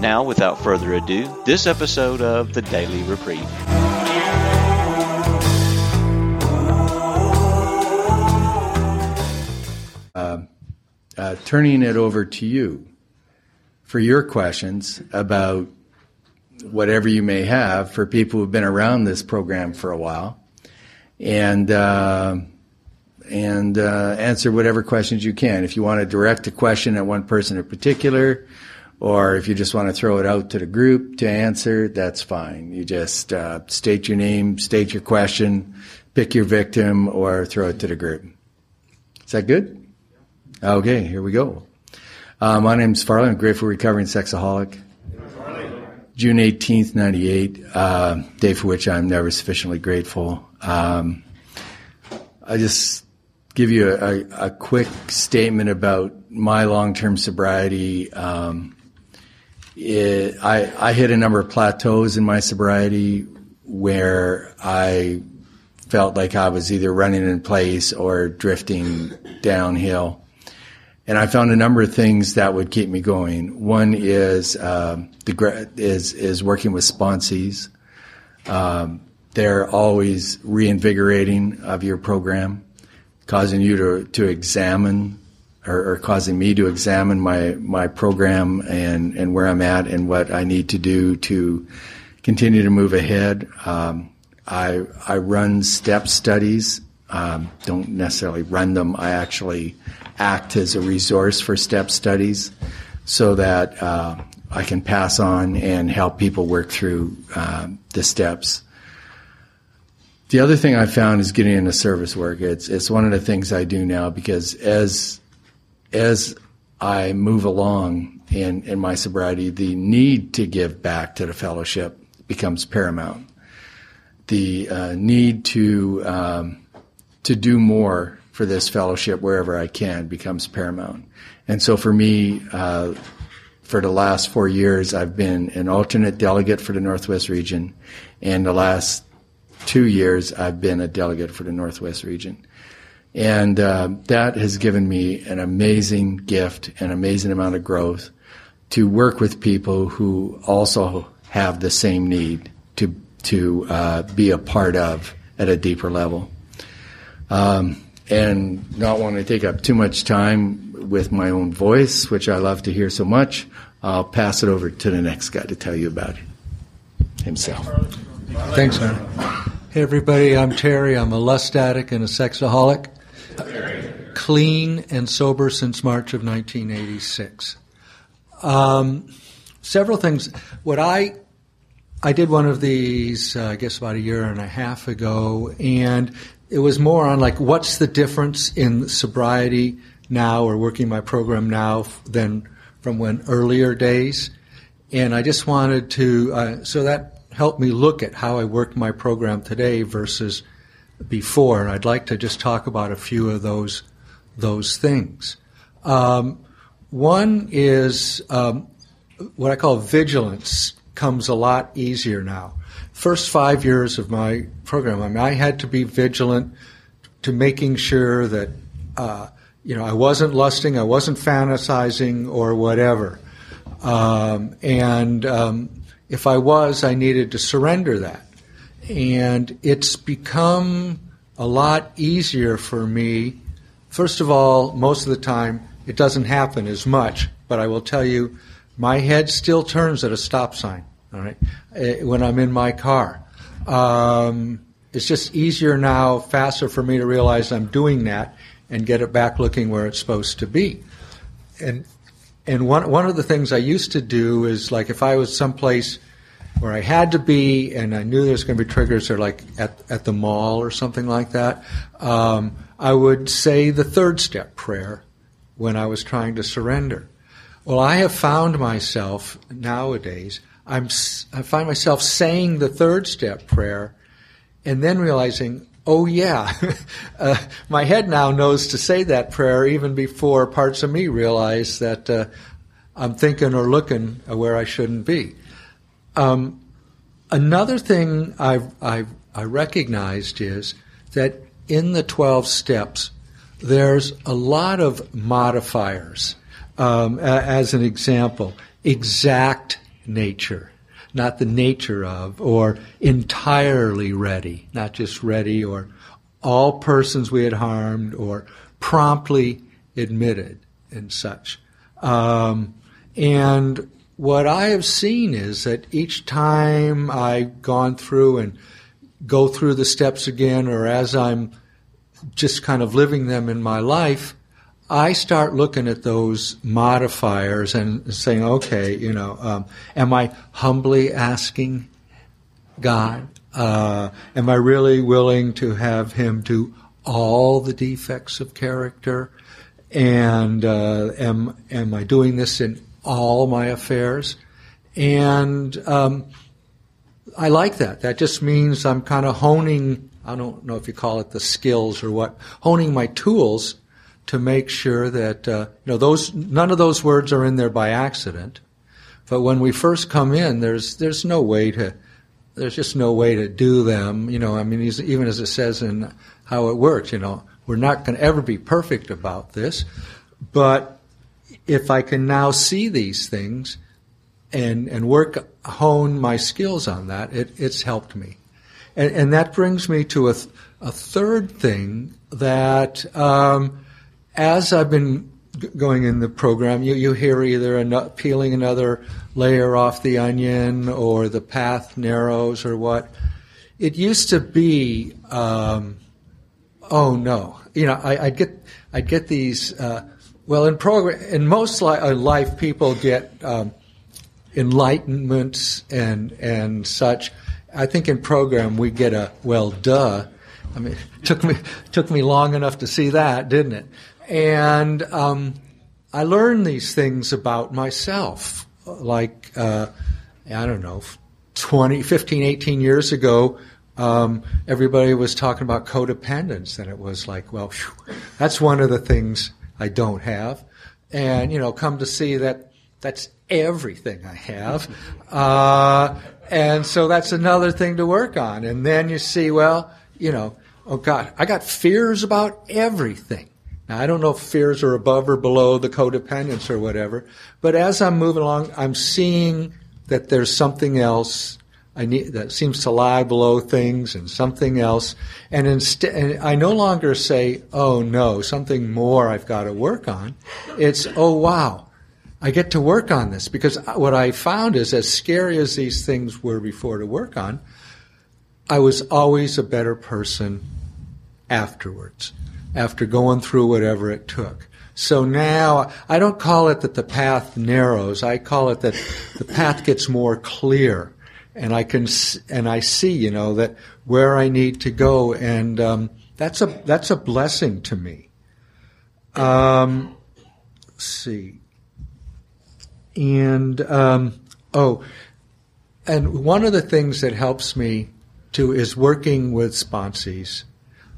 Now, without further ado, this episode of The Daily Reprieve. uh, turning it over to you for your questions about whatever you may have for people who've been around this program for a while, and uh, and uh, answer whatever questions you can. If you want to direct a question at one person in particular, or if you just want to throw it out to the group to answer, that's fine. You just uh, state your name, state your question, pick your victim, or throw it to the group. Is that good? Okay, here we go. Uh, my name's Farley. I'm a grateful recovering sexaholic. June 18th, 98, uh, day for which I'm never sufficiently grateful. Um, I just give you a, a, quick statement about my long-term sobriety. Um, it, I, I hit a number of plateaus in my sobriety where I felt like I was either running in place or drifting downhill. And I found a number of things that would keep me going. One is uh, the is is working with sponsees. Um, they're always reinvigorating of your program, causing you to to examine or, or, causing me to examine my my program and and where I'm at and what I need to do to continue to move ahead. Um, I I run step studies. Um, don't necessarily run them. I actually act as a resource for STEP studies so that uh, I can pass on and help people work through uh, the steps. The other thing I found is getting into service work. It's it's one of the things I do now because as as I move along in, in my sobriety, the need to give back to the fellowship becomes paramount. The uh, need to um, to do more for this fellowship wherever I can becomes paramount. And so for me, uh, for the last four years, I've been an alternate delegate for the Northwest region, and the last two years, I've been a delegate for the Northwest region. And uh, that has given me an amazing gift, an amazing amount of growth to work with people who also have the same need to to uh, be a part of at a deeper level. Um, and not want to take up too much time with my own voice, which I love to hear so much, I'll pass it over to the next guy to tell you about himself. Thanks, man. Hey, everybody, I'm Terry. I'm a lust addict and a sexaholic. Clean and sober since March of 1986. Um, several things. What I I did one of these, uh, I guess, about a year and a half ago, and it was more on like what's the difference in sobriety now or working my program now than from when earlier days and i just wanted to uh, so that helped me look at how i work my program today versus before and i'd like to just talk about a few of those those things um, one is um, what i call vigilance comes a lot easier now first five years of my program, I mean, I had to be vigilant to making sure that, uh, you know, I wasn't lusting, I wasn't fantasizing, or whatever. Um, and um, if I was, I needed to surrender that. And it's become a lot easier for me. First of all, most of the time, it doesn't happen as much, but I will tell you, my head still turns at a stop sign all right, eh, when I'm in my car. Um, it's just easier now, faster for me to realize I'm doing that and get it back looking where it's supposed to be. And and one one of the things I used to do is like if I was someplace where I had to be and I knew there was going to be triggers, or like at at the mall or something like that, um, I would say the third step prayer when I was trying to surrender. Well, I have found myself nowadays I'm, I find myself saying the third step prayer and then realizing, oh yeah, uh, my head now knows to say that prayer even before parts of me realize that uh, I'm thinking or looking where I shouldn't be. Um, another thing I've, I've I recognized is that in the 12 steps, there's a lot of modifiers. Um, as an example, exact nature, not the nature of, or entirely ready, not just ready, or all persons we had harmed, or promptly admitted, and such. Um, and what I have seen is that each time I've gone through and go through the steps again, or as I'm just kind of living them in my life, I start looking at those modifiers and saying, okay, you know, um, am I humbly asking God? Uh, am I really willing to have Him do all the defects of character? And uh, am am I doing this in all my affairs? And um, I like that. That just means I'm kind of honing I don't know if you call it the skills or what, honing my tools to make sure that uh, you know those none of those words are in there by accident. But when we first come in, there's there's no way to there's just no way to do them. You know, I mean, even as it says in how it works, you know, we're not going to ever be perfect about this. But if I can now see these things and and work hone my skills on that, it, it's helped me. And, and that brings me to a, th- a third thing that um, as I've been g- going in the program, you, you hear either an- peeling another layer off the onion or the path narrows or what. It used to be, um, oh no, you know, I, would get I'd get these. Uh, well, in program, in most li- uh, life, people get um, enlightenments and and such I think in program we get a well, duh. I mean, it took me took me long enough to see that, didn't it? And um, I learned these things about myself, like uh, I don't know, 20, 15, 18 years ago. Um, everybody was talking about codependence, and it was like, well, whew, that's one of the things I don't have. And you know, come to see that that's everything I have. Uh, and so that's another thing to work on. And then you see, well, you know, oh God, I got fears about everything. Now, I don't know if fears are above or below the codependence or whatever, but as I'm moving along, I'm seeing that there's something else I need, that seems to lie below things and something else. And instead, I no longer say, oh no, something more I've got to work on. It's, oh wow, I get to work on this because what I found is as scary as these things were before to work on, I was always a better person afterwards, after going through whatever it took. So now I don't call it that the path narrows. I call it that the path gets more clear, and I can and I see, you know, that where I need to go, and um, that's a that's a blessing to me. Um, see. And um, oh, and one of the things that helps me too is working with sponsees,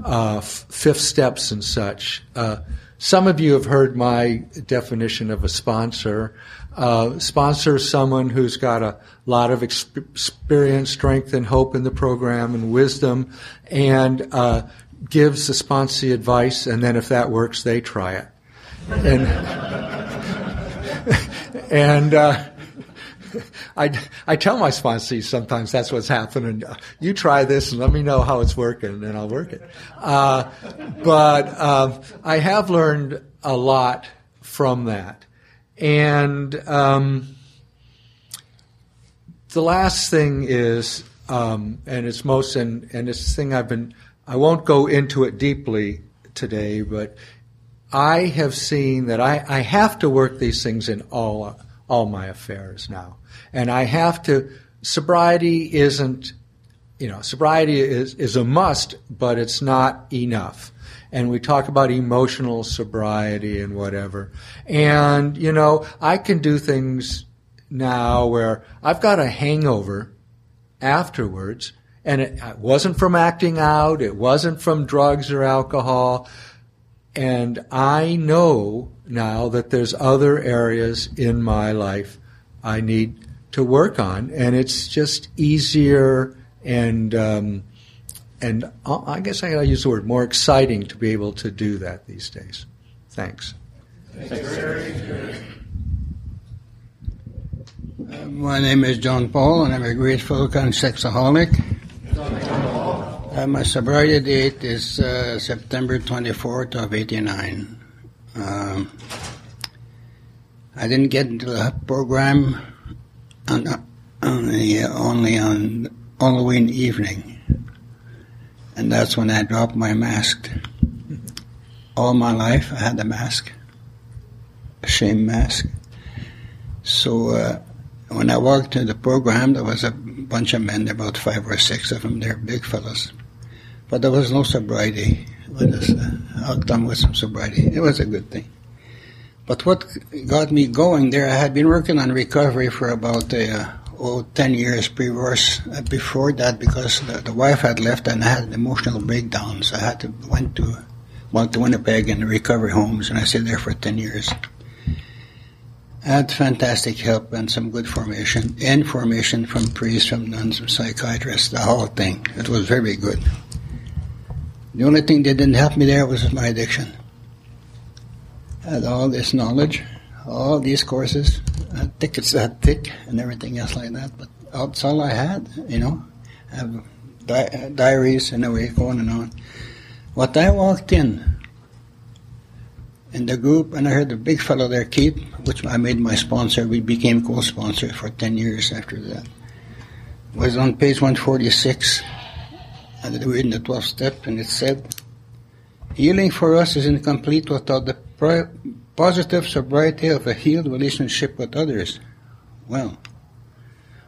uh, fifth steps and such. Uh, some of you have heard my definition of a sponsor. Uh, sponsor someone who's got a lot of experience, strength, and hope in the program and wisdom, and uh, gives the sponsee advice, and then if that works, they try it. And and uh, I, I tell my sponsees sometimes that's what's happening. You try this and let me know how it's working, and I'll work it. Uh, but uh, I have learned a lot from that. And um, the last thing is, um, and it's most, and, and it's the thing I've been, I won't go into it deeply today, but I have seen that I, I have to work these things in all all my affairs now, and I have to. Sobriety isn't, you know, sobriety is is a must, but it's not enough. And we talk about emotional sobriety and whatever. And you know, I can do things now where I've got a hangover afterwards, and it, wasn't from acting out, it wasn't from drugs or alcohol, and I know now that there's other areas in my life I need to work on, and it's just easier and um, and I guess I use the word more exciting to be able to do that these days. Thanks. Uh, my name is John Paul, and I'm a great grateful sexaholic. Uh, my sobriety date is uh, September 24th of 89. Um, I didn't get into the program on, on the, only on Halloween evening, and that's when I dropped my mask. All my life, I had a mask, a shame mask. So uh, when I walked to the program, there was a bunch of men, about five or six of them. They're big fellows, but there was no sobriety. With us, uh, outcome with some sobriety. It was a good thing. But what got me going there, I had been working on recovery for about uh, oh, 10 years previous, uh, before that because the, the, wife had left and I had an emotional breakdowns. I had to went to went to Winnipeg and the recovery homes and I stayed there for 10 years. I had fantastic help and some good formation, information from priests, from nuns, from psychiatrists, the whole thing. It was very good. The only thing that didn't help me there was my addiction I had all this knowledge, all these courses, uh, tickets that thick and everything else like that. But that's all I had, you know. I have di- diaries and a way going and on. What I walked in in the group, and I heard the big fellow there, Keith, which I made my sponsor. We became co-sponsor for ten years after that. Was on page 146, and we in the 12th step, and it said, "Healing for us is incomplete without the positive sobriety of a healed relationship with others. Well,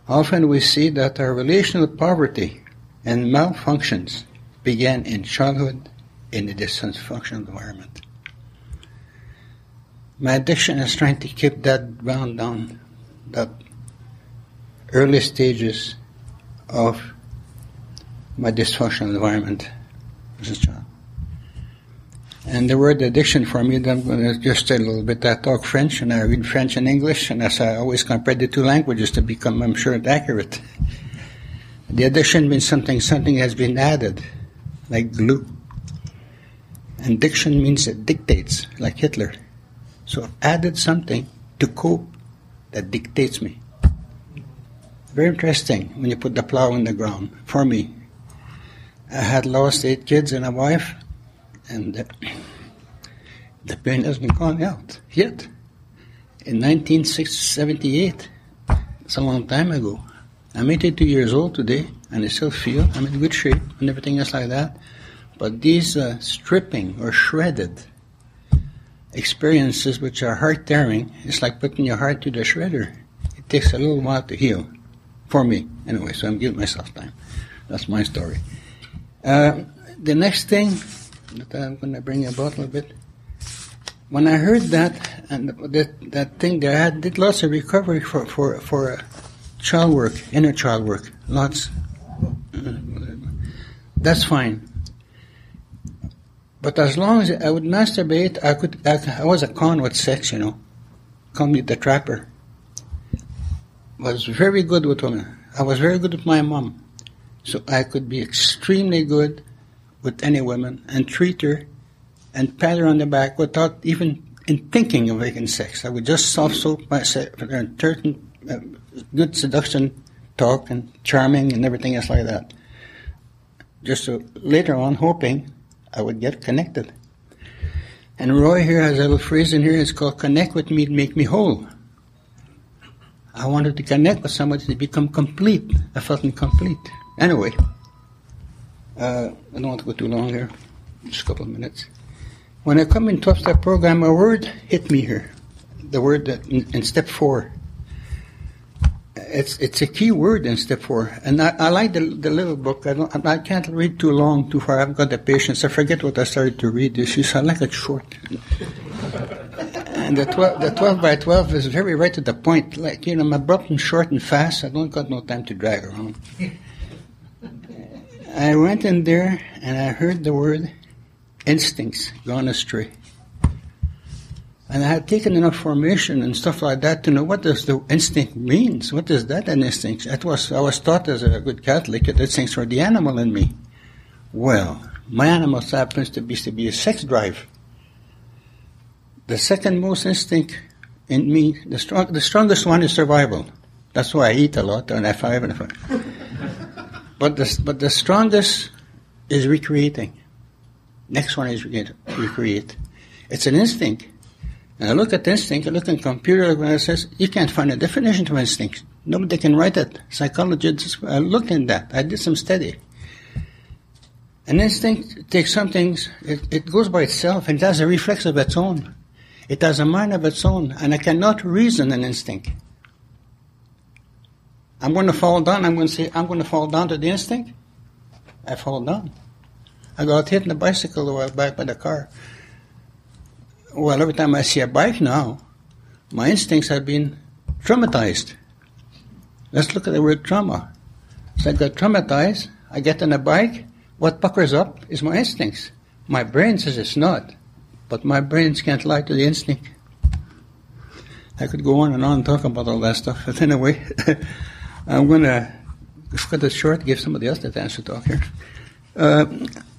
often we see that our relational poverty and malfunctions began in childhood in a dysfunctional environment. My addiction is trying to keep that bound down, that early stages of my dysfunctional environment as a child. And the word addiction for me, I'm going to just say a little bit. I talk French and I read French and English, and as I always compare the two languages to become, I'm sure, accurate. The addition means something, something has been added, like glue. And diction means it dictates, like Hitler. So I've added something to cope that dictates me. Very interesting when you put the plow in the ground. For me, I had lost eight kids and a wife and uh, the pain hasn't gone out yet. In 1978, it's a long time ago. I'm 82 years old today, and I still feel I'm in good shape and everything else like that. But these uh, stripping or shredded experiences, which are heart tearing, it's like putting your heart to the shredder. It takes a little while to heal, for me anyway. So I'm giving myself time. That's my story. Uh, the next thing that I'm going to bring a little bit. When I heard that and that that thing there, I had, did lots of recovery for for for uh, child work, inner child work, lots. That's fine. But as long as I would masturbate, I could. I, I was a con with sex, you know. Call me the trapper. Was very good with women. I was very good with my mom, so I could be extremely good with any woman and treat her and pat her on the back without even in thinking of making sex. I would just soft soap myself and certain uh, good seduction talk and charming and everything else like that. Just so later on, hoping I would get connected. And Roy here has a little phrase in here. It's called "connect with me make me whole." I wanted to connect with somebody to become complete. I felt incomplete. Anyway. Uh, I don't want to go too long here, just a couple of minutes. When I come in 12 step program, a word hit me here. The word that in, in, step four. It's it's a key word in step four, and I, I like the, the little book. I don't I can't read too long, too far. I've got the patience. I forget what I started to read. This is I like it short. and the 12, the 12 by 12 is very right to the point. Like, you know, I'm abrupt and short and fast. I don't got no time to drag around. I went in there and I heard the word instincts gone astray. And I had taken enough formation and stuff like that to know what does the instinct means. What is that an instinct? It was, I was taught as a good Catholic that instincts were the animal in me. Well, my animal happens to be to be a sex drive. The second most instinct in me, the strong, the strongest one is survival. That's why I eat a lot and I five and five. but the but the strongest is recreating. Next one is recreate. It's an instinct. And I look at instinct, I look in computer when it says you can't find a definition to instinct. Nobody can write it. Psychologists I looked in that. I did some study. An instinct takes something, it, it goes by itself and it has a reflex of its own. It has a mind of its own, and I cannot reason an instinct. I'm going to fall down, I'm going to say, I'm going to fall down to the instinct. I fall down. I got hit in the bicycle while back by the car. Well, every time I see a bike now, my instincts have been traumatized. Let's look at the word trauma. So I got traumatized, I get on a bike, what puckers up is my instincts. My brain says it's not, but my brains can't lie to the instinct. I could go on and on and talk about all that stuff, but anyway, I'm going to cut it short, give somebody else the chance to talk here. Uh,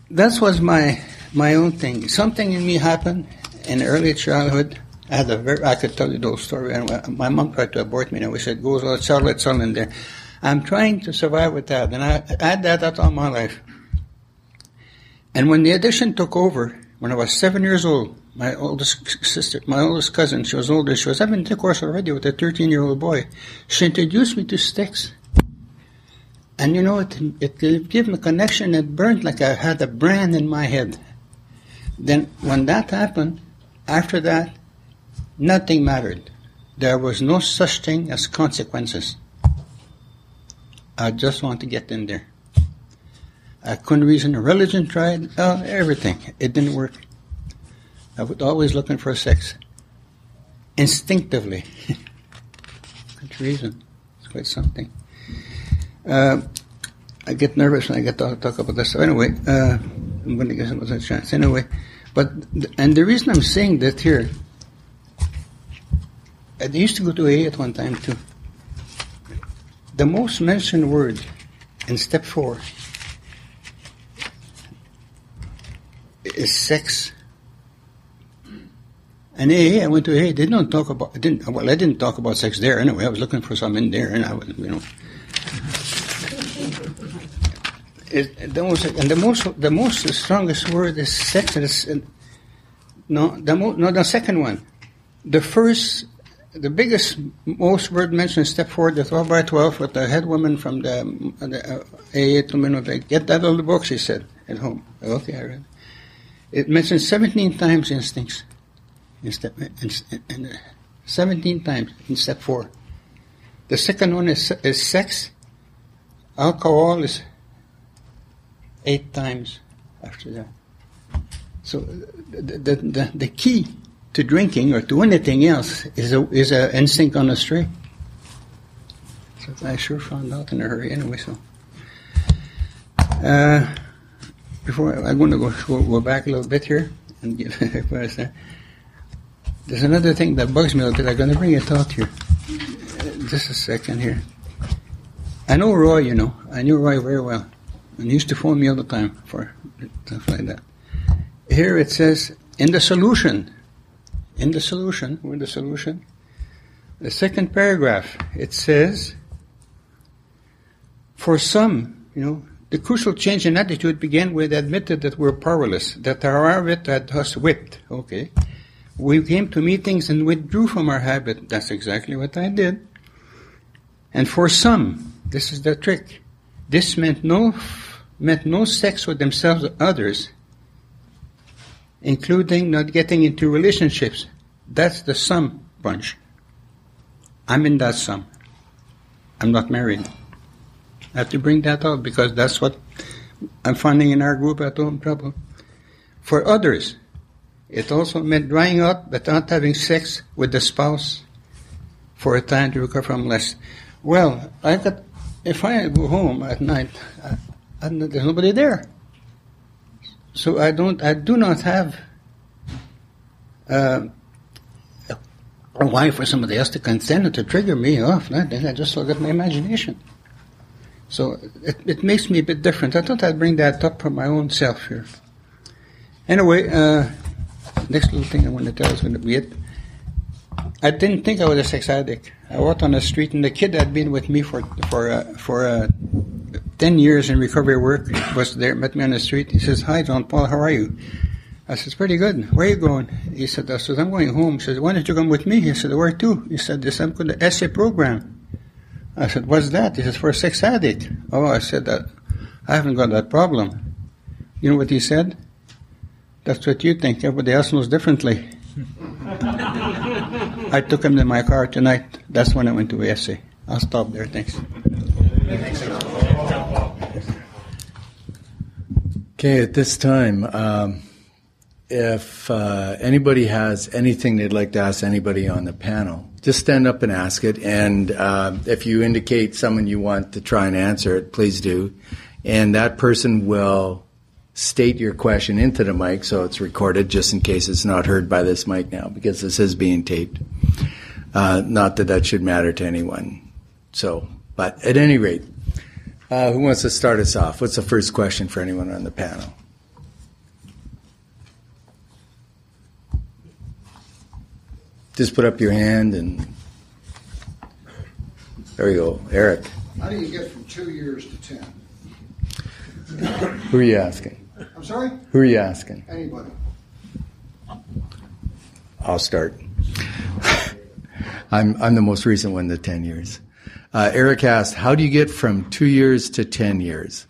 that was my my own thing. Something in me happened in early childhood. I had a very, I could tell you those story. And my mom tried to abort me, and we said, "Go, let's all, let's in there." I'm trying to survive with that, and I, I had that all my life. And when the addiction took over, when I was seven years old, my oldest sister, my oldest cousin, she was older, she was having intercourse already with a 13 year old boy. She introduced me to sticks. And you know, it, it gave me a connection, it burned like I had a brand in my head. Then, when that happened, after that, nothing mattered. There was no such thing as consequences. I just want to get in there. I couldn't reason. Religion tried uh, everything. It didn't work. I was always looking for sex. Instinctively. Good reason. It's quite something. Uh, I get nervous when I get to talk about this. So anyway, uh, I'm going to give some a chance. Anyway, but and the reason I'm saying that here, I used to go to AA at one time too. The most mentioned word in step four is sex. And AA, I went to AA. They didn't talk about. I didn't. Well, I didn't talk about sex there anyway. I was looking for some in there, and I was, you know. It, the most, and the most, the most strongest word is sex. Uh, no, the mo, no, the second one. The first, the biggest, most word mentioned step forward, the 12 by 12 with the head woman from the, the uh, AA to me, get that out of the book, she said, at home. Okay, I read. It mentions 17 times instincts in step, in, in, in, 17 times in step 4. The second one is, is sex. Alcohol is eight times after that. So the, the, the, the key to drinking or to anything else is a, is an instinct on a stray. So I sure found out in a hurry anyway, so. Uh, before I'm going to go, go, go back a little bit here and give There's another thing that bugs me a little bit. I'm going to bring it out here. Uh, just a second here. I know Roy, you know. I knew Roy very well. And he used to phone me all the time for stuff like that. Here it says, in the solution, in the solution, with the solution, the second paragraph, it says, for some, you know, the crucial change in attitude began with admitted that we're powerless, that our habit had us whipped. Okay. We came to meetings and withdrew from our habit. That's exactly what I did. And for some, this is the trick. This meant no, meant no sex with themselves or others, including not getting into relationships. That's the some bunch. I'm in that some. I'm not married. I have to bring that out because that's what I'm finding in our group at home trouble. For others, It also meant drying out but not having sex with the spouse for a time to recover from lust. Well, I got, if I go home at night, I, I, there's nobody there. So I don't, I do not have uh, a wife or somebody else to consent to trigger me off. Then I just look at my imagination. So it, it makes me a bit different. I thought I'd bring that up for my own self here. Anyway, uh, next little thing I want to tell is going to be it. I didn't think I was a sex addict. I walked on the street, and the kid that had been with me for for uh, for uh, ten years in recovery work was there. Met me on the street. He says, "Hi, John Paul. How are you?" I said, "Pretty good. Where are you going?" He said, "I said I'm going home." He said, "Why don't you come with me?" He said, "Where to?" He said, "This I'm going to SA program." I said, "What's that?" He said, "For a sex addict." Oh, I said that. I haven't got that problem. You know what he said? That's what you think. Everybody else knows differently. I took him to my car tonight. That's when I went to SA. I'll stop there. Thanks. Okay, at this time, um, if uh, anybody has anything they'd like to ask anybody on the panel, just stand up and ask it. And uh, if you indicate someone you want to try and answer it, please do. And that person will state your question into the mic so it's recorded just in case it's not heard by this mic now because this is being taped. Uh, not that that should matter to anyone. So, but at any rate, uh, who wants to start us off? What's the first question for anyone on the panel? Just put up your hand and there you go. Eric. How do you get from two years to ten? Who are you asking? I'm sorry? Who are you asking? Anybody. I'll start. I'm, I'm the most recent one, the 10 years. Uh, Eric asked, How do you get from two years to 10 years?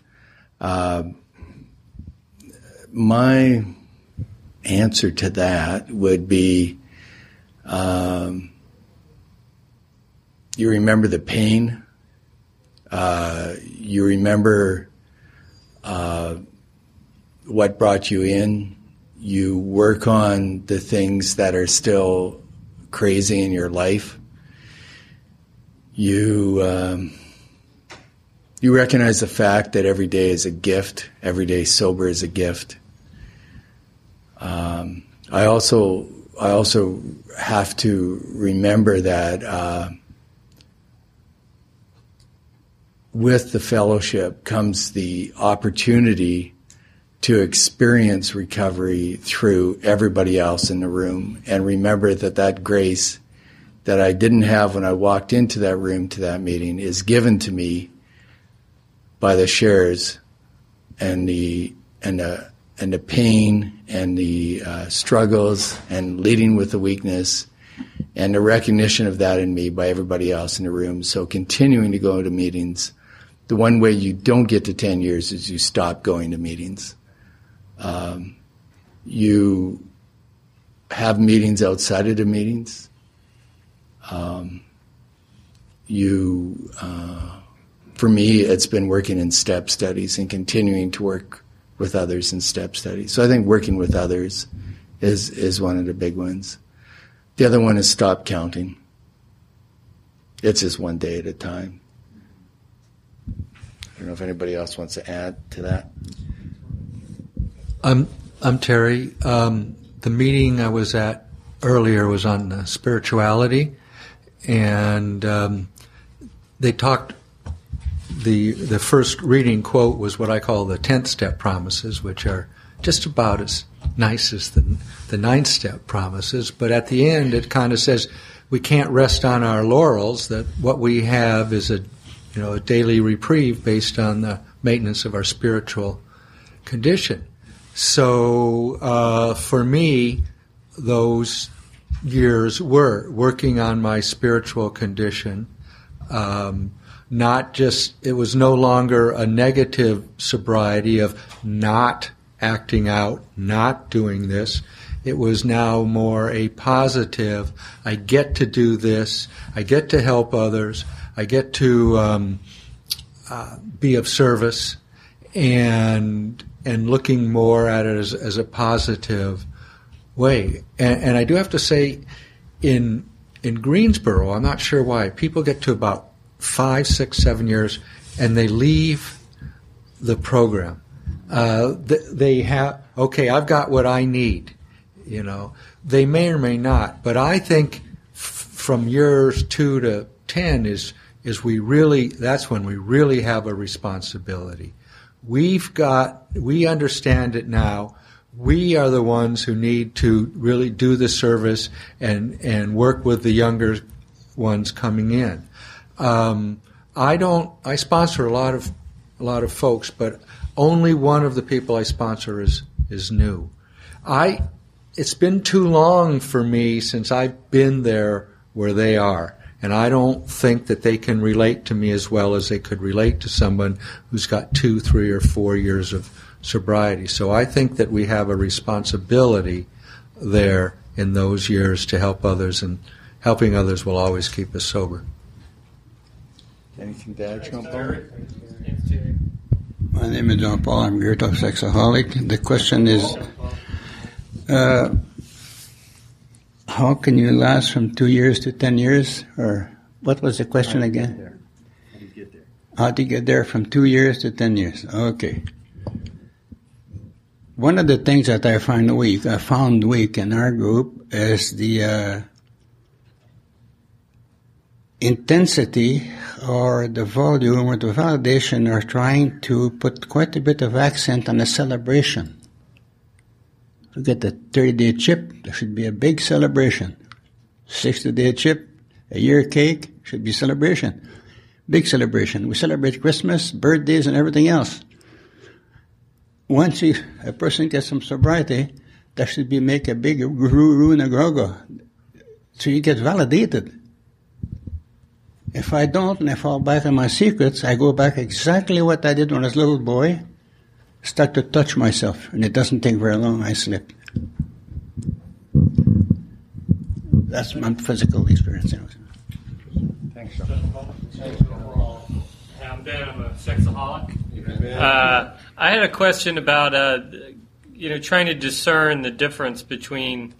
Uh, my answer to that would be um, you remember the pain, uh, you remember uh, what brought you in. You work on the things that are still crazy in your life. You um, you recognize the fact that every day is a gift. Every day sober is a gift. Um, I also I also have to remember that uh, with the fellowship comes the opportunity to experience recovery through everybody else in the room and remember that that grace that I didn't have when I walked into that room to that meeting is given to me by the shares and the and the and the pain and the uh, struggles and leading with the weakness and the recognition of that in me by everybody else in the room. So continuing to go to meetings. The one way you don't get to 10 years is you stop going to meetings. Um, you have meetings outside of the meetings. Um, you, uh, for me, it's been working in step studies and continuing to work with others in step studies. So I think working with others is is one of the big ones. The other one is stop counting. It's just one day at a time. I don't know if anybody else wants to add to that. I'm I'm Terry. Um, the meeting I was at earlier was on uh, spirituality, and um, they talked. the The first reading quote was what I call the tenth step promises, which are just about as nice as the the ninth step promises. But at the end, it kind of says we can't rest on our laurels. That what we have is a you know a daily reprieve based on the maintenance of our spiritual condition. So uh, for me, those years were working on my spiritual condition. Um, not just, it was no longer a negative sobriety of not acting out, not doing this. It was now more a positive, I get to do this, I get to help others, I get to um, uh, be of service, and and looking more at it as, as a positive way. And, and I do have to say, in in Greensboro, I'm not sure why people get to about five, six, seven years, and they leave the program. Uh, they have okay. I've got what I need. You know, they may or may not, but I think f- from years two to ten is is we really that's when we really have a responsibility. We've got we understand it now. We are the ones who need to really do the service and and work with the younger ones coming in. Um, I don't. I sponsor a lot of a lot of folks, but only one of the people I sponsor is is new. I. It's been too long for me since I've been there where they are. And I don't think that they can relate to me as well as they could relate to someone who's got two, three, or four years of sobriety. So I think that we have a responsibility there in those years to help others, and helping others will always keep us sober. Anything to add, John Paul? My name is John Paul. I'm a talk sexaholic. The question is. Uh, how can you last from two years to ten years? Or what was the question again? How do you get there? How do you get there from two years to ten years? Okay. One of the things that I find weak, I found weak in our group, is the uh, intensity or the volume or the validation are trying to put quite a bit of accent on the celebration. We get the 30 day chip, there should be a big celebration. 60 day chip, a year cake, should be celebration. Big celebration. We celebrate Christmas, birthdays, and everything else. Once you, a person gets some sobriety, that should be make a big runa grogo. So you get validated. If I don't and I fall back on my secrets, I go back exactly what I did when I was a little boy start to touch myself, and it doesn't take very long, I slip. That's my physical experience. Thanks, I'm Ben. I'm a sexaholic. Uh, I had a question about, uh, you know, trying to discern the difference between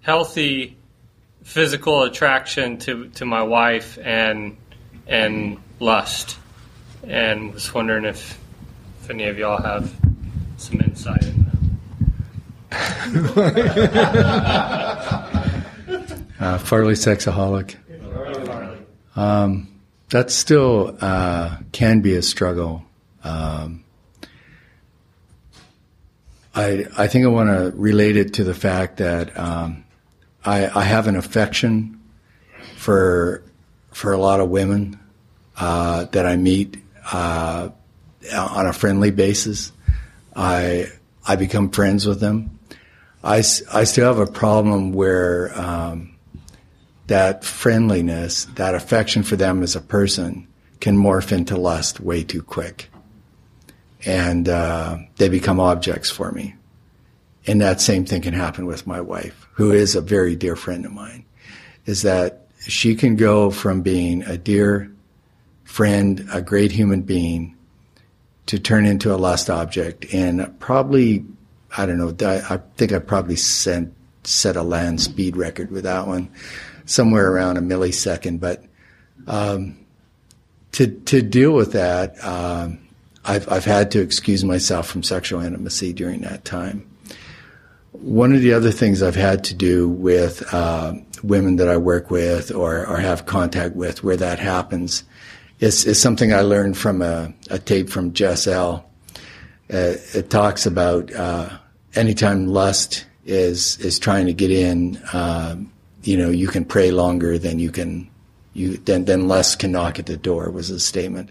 healthy physical attraction to, to my wife and and lust, and was wondering if if any of y'all have some insight in that. uh, Farley sexaholic. Um, that still uh, can be a struggle. Um, I I think I want to relate it to the fact that um, I, I have an affection for for a lot of women uh, that I meet. Uh, on a friendly basis. I I become friends with them. I, I still have a problem where um, that friendliness, that affection for them as a person, can morph into lust way too quick, and uh, they become objects for me. And that same thing can happen with my wife, who is a very dear friend of mine. Is that she can go from being a dear friend, a great human being, to turn into a lost object. And probably, I don't know, I think I probably sent, set a land speed record with that one, somewhere around a millisecond. But um, to to deal with that, um, I've I've had to excuse myself from sexual intimacy during that time. One of the other things I've had to do with uh, women that I work with or, or have contact with where that happens is, is something I learned from a, a tape from Jess L. Uh, it talks about uh, anytime lust is is trying to get in, uh, you know, you can pray longer than you can, you then then lust can knock at the door was a statement,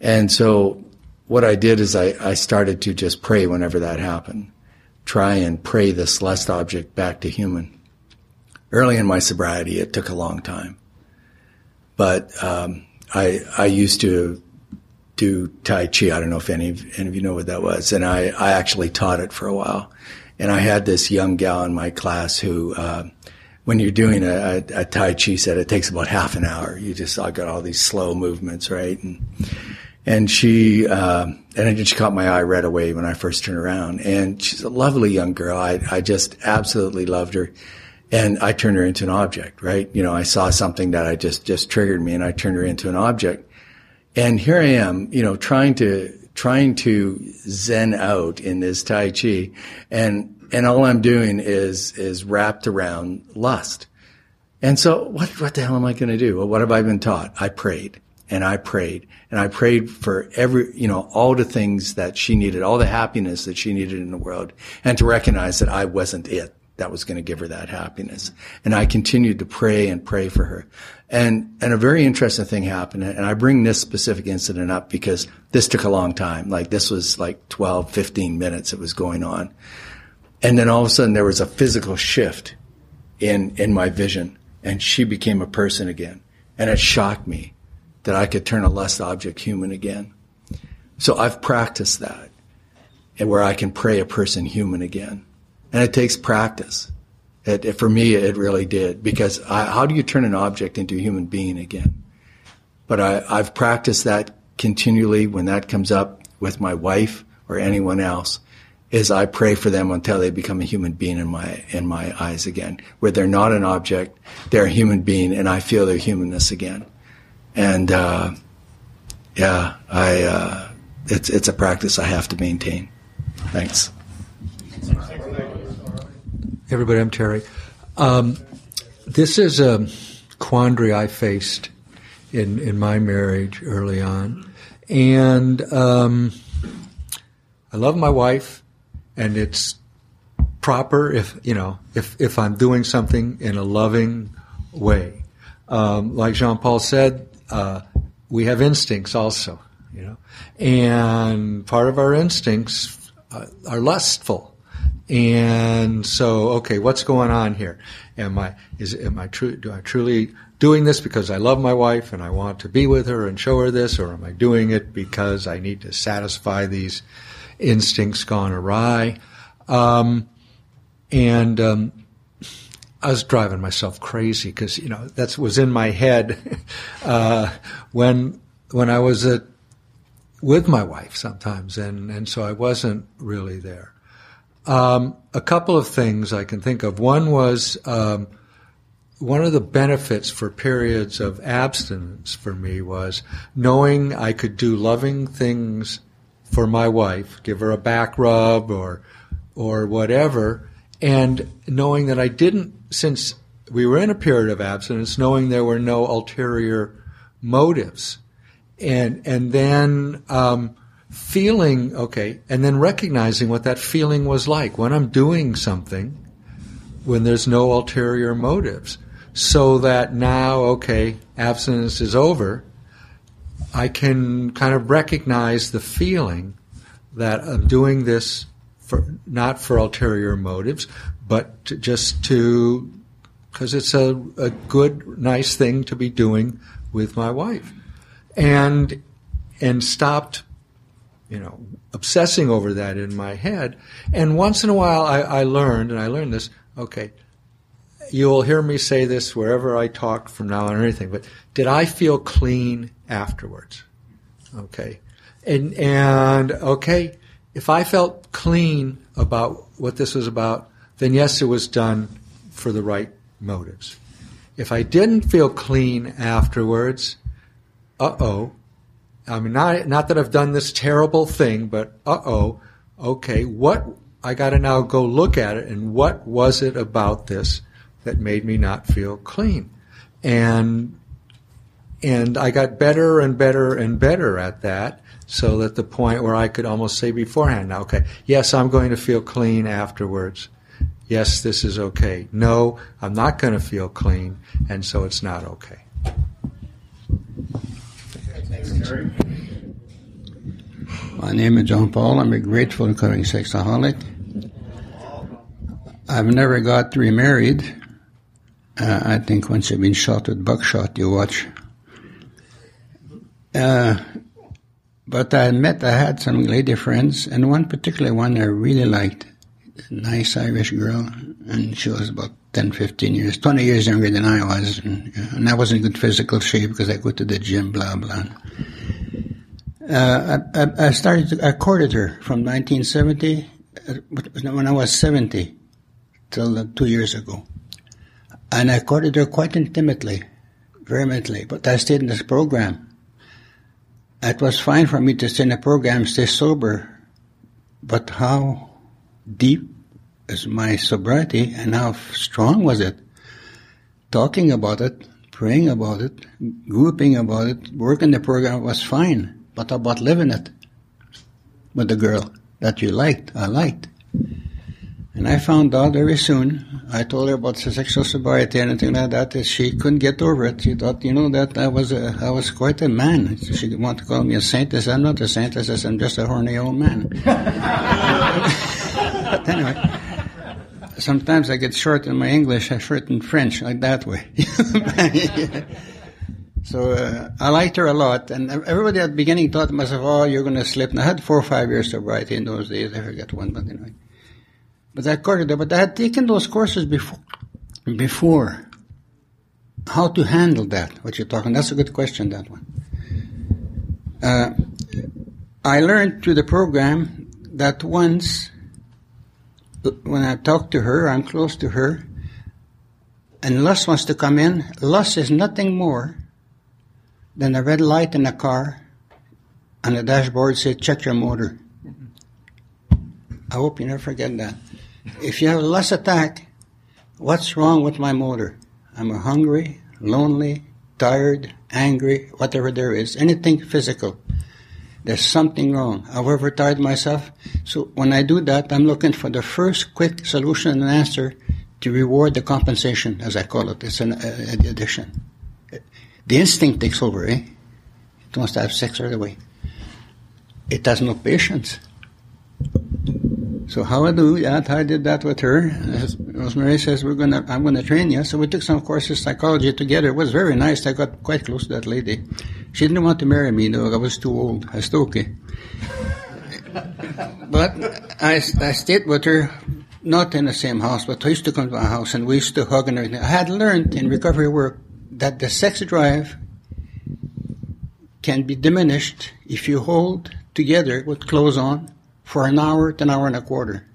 and so what I did is I, I started to just pray whenever that happened, try and pray this lust object back to human. Early in my sobriety, it took a long time, but um, I I used to do Tai Chi. I don't know if any of, any of you know what that was, and I I actually taught it for a while. And I had this young gal in my class who, uh, when you're doing a, a, a, Tai Chi set, it takes about half an hour. You just I got all these slow movements, right? And and she uh, and she caught my eye right away when I first turned around. And she's a lovely young girl. I I just absolutely loved her, and I turned her into an object. Right? You know, I saw something that I just just triggered me, and I turned her into an object. And here I am, you know, trying to trying to zen out in this tai chi, and and all I'm doing is is wrapped around lust. And so, what what the hell am I going to do? Well, what have I been taught? I prayed and I prayed and I prayed for every, you know, all the things that she needed, all the happiness that she needed in the world, and to recognize that I wasn't it that was going to give her that happiness. And I continued to pray and pray for her. And, and a very interesting thing happened. And I bring this specific incident up because this took a long time. Like this was like 12, 15 minutes it was going on. And then all of a sudden there was a physical shift in, in my vision and she became a person again. And it shocked me that I could turn a less object human again. So I've practiced that and where I can pray a person human again. And it takes practice. It, it, for me, it really did because I, how do you turn an object into a human being again? But I, I've practiced that continually when that comes up with my wife or anyone else is I pray for them until they become a human being in my in my eyes again, where they're not an object, they're a human being, and I feel their humanness again. And uh, yeah, I uh, it's it's a practice I have to maintain. Thanks. Everybody, I'm Terry. Um, this is a quandary I faced in in my marriage early on, and um, I love my wife and it's proper if you know if if I'm doing something in a loving way. Um, like Jean Paul said, uh, we have instincts also, you know, and part of our instincts uh, are lustful. And so, okay, what's going on here? Am I is am I true? Do I truly doing this because I love my wife and I want to be with her and show her this, or am I doing it because I need to satisfy these instincts gone awry. Um, and um, I was driving myself crazy because you know that was in my head uh, when when I was at, with my wife sometimes, and and so I wasn't really there. Um, a couple of things I can think of. One was um, one of the benefits for periods of abstinence for me was knowing I could do loving things for my wife, give her a back rub or or whatever, and knowing that I didn't since we were in a period of abstinence, knowing there were no ulterior motives, and and then um, feeling okay, and then recognizing what that feeling was like when I'm doing something when there's no ulterior motives, so that now okay, abstinence is over I can kind of recognize the feeling that I'm doing this for not for ulterior motives, but to, just to because it's a, a good, nice thing to be doing with my wife, and and stopped, you know, obsessing over that in my head. And once in a while, I, I learned, and I learned this. Okay, you'll hear me say this wherever I talk from now on or anything, but did I feel clean afterwards? Okay. And, and, okay, if I felt clean about what this was about, then yes, it was done for the right motives. If I didn't feel clean afterwards, uh oh. I mean, not, not that I've done this terrible thing, but uh oh. Okay, what, I gotta now go look at it and what was it about this that made me not feel clean. And and I got better and better and better at that, so that the point where I could almost say beforehand, now, okay, yes, I'm going to feel clean afterwards. Yes, this is okay. No, I'm not going to feel clean, and so it's not okay. My name is John Paul. I'm a grateful recovering sexaholic. I've never got remarried. Uh, I think once you've been shot with buckshot, you watch. Uh, but I met, I had some lady friends, and one particular one I really liked, nice Irish girl, and she was about 10, 15 years, 20 years younger than I was, and, and I was in good physical shape because I go to the gym, blah, blah. Uh, I, I, started, I courted her from 1970, uh, when I was 70, till uh, two years ago. And I courted her quite intimately, intimately, but I stayed in this program. It was fine for me to stay in the program, stay sober, but how deep is my sobriety and how strong was it? Talking about it, praying about it, grouping about it, working the program was fine, but about living it with the girl that you liked, I liked. And I found out very soon, I told her about sexual sobriety and anything like that, that she couldn't get over it. She thought, you know, that I was a, I was quite a man. She wanted to call me a saint. I said, I'm not a saint. I said, I'm just a horny old man. but anyway, sometimes I get short in my English, I short in French, like that way. So uh, I liked her a lot, and everybody at the beginning thought to myself, "Oh, you're going to slip." And I had four or five years sobriety in those days. I forget one, but anyway. But I her. But I had taken those courses before. Before, how to handle that? What you're talking? That's a good question. That one. Uh, I learned through the program that once when I talk to her, I'm close to her, and lust wants to come in, lust is nothing more than a red light in a car on the dashboard says, check your motor. I hope you never forget that. If you have a lust attack, what's wrong with my motor? I'm hungry, lonely, tired, angry, whatever there is, anything physical. There's something wrong. I've overtired myself. So when I do that, I'm looking for the first quick solution and answer to reward the compensation, as I call it. It's an uh, addiction. The instinct takes over, eh? It wants to have sex right away. It has no patience. So how I do that? I did that with her. As Rosemary says, we're gonna, I'm gonna train you. So we took some courses psychology together. It was very nice. I got quite close to that lady. She didn't want to marry me though. I was too old. I still okay. Eh. but I, I stayed with her, not in the same house, but I used to come to my house and we used to hug and everything. I had learned in recovery work that the sex drive can be diminished if you hold together with clothes on for an hour to an hour and a quarter.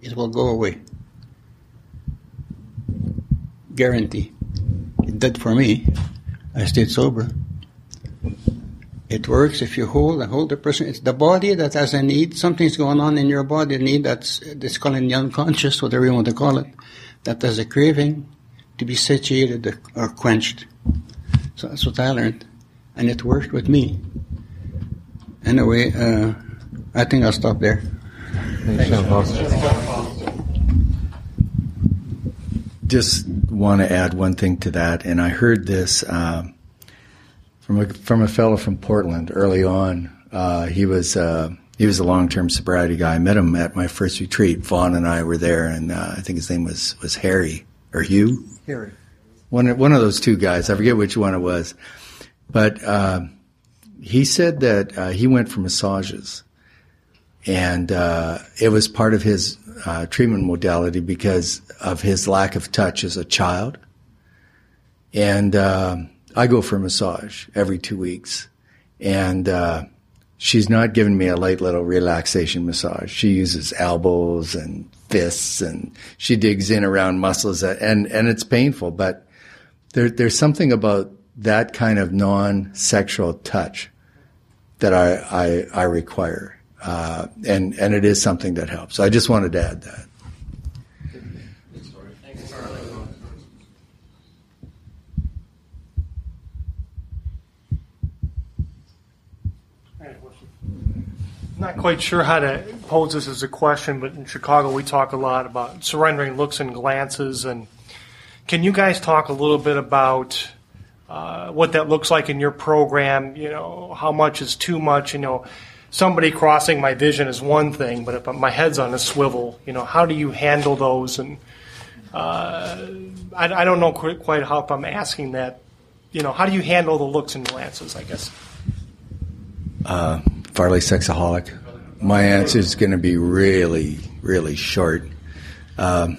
It will go away. Guarantee. It did for me. I stayed sober. It works if you hold and hold the person. It's the body that has a need. Something's going on in your body, a need that's, that's called the unconscious, whatever you want to call it, that has a craving to be satiated or quenched. So that's what I learned. And it worked with me. Anyway, uh, I think I'll stop there. Thanks, Just want to add one thing to that, and I heard this uh, from a from a fellow from Portland early on. Uh, he was uh, he was a long term sobriety guy. I met him at my first retreat. Vaughn and I were there, and uh, I think his name was was Harry or Hugh. Harry. One one of those two guys. I forget which one it was, but uh, he said that uh, he went for massages, and uh, it was part of his uh, treatment modality because of his lack of touch as a child. And uh, I go for a massage every two weeks, and uh, she's not giving me a light little relaxation massage. She uses elbows and fists and she digs in around muscles and, and it's painful, but there, there's something about that kind of non-sexual touch that I, I, I require. Uh, and, and it is something that helps. I just wanted to add that. Not quite sure how to pose this as a question, but in Chicago we talk a lot about surrendering looks and glances. And can you guys talk a little bit about uh, what that looks like in your program? You know, how much is too much? You know, somebody crossing my vision is one thing, but if my head's on a swivel, you know, how do you handle those? And uh, I, I, don't know quite how I'm asking that. You know, how do you handle the looks and glances? I guess. Uh, Farley sexaholic? My answer is going to be really, really short. Um,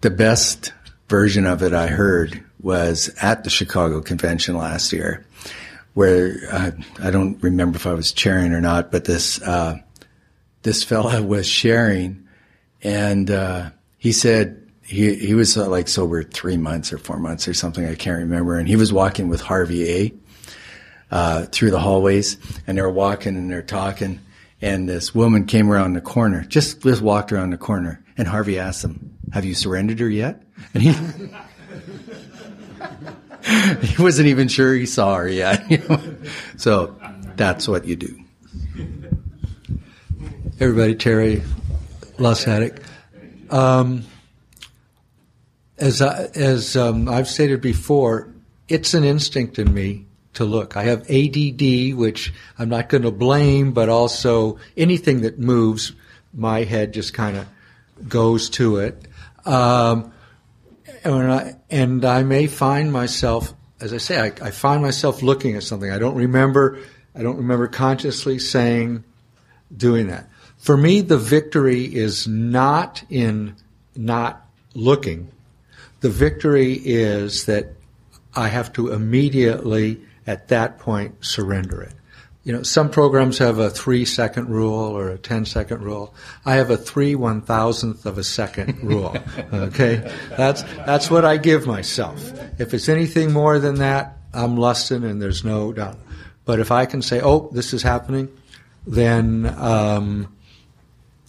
the best version of it I heard was at the Chicago convention last year, where uh, I don't remember if I was chairing or not, but this uh, this fella was sharing, and uh, he said he he was uh, like sober three months or four months or something. I can't remember, and he was walking with Harvey A. Uh, through the hallways, and they were walking and they're talking, and this woman came around the corner, just just walked around the corner, and Harvey asked him, "Have you surrendered her yet?" And he. he wasn't even sure he saw her yet. So that's what you do. Everybody, Terry Lustatic. Um, as I, as um, I've stated before, it's an instinct in me to look. I have ADD, which I'm not going to blame, but also anything that moves, my head just kind of goes to it. Um, and I, and I may find myself, as I say, I, I find myself looking at something. I don't remember, I don't remember consciously saying, doing that. For me, the victory is not in not looking. The victory is that I have to immediately, at that point, surrender it. You know, some programs have a three second rule or a ten second rule. I have a three one thousandth of a second rule. Okay? That's, that's what I give myself. If it's anything more than that, I'm lusting and there's no doubt. But if I can say, oh, this is happening, then, um,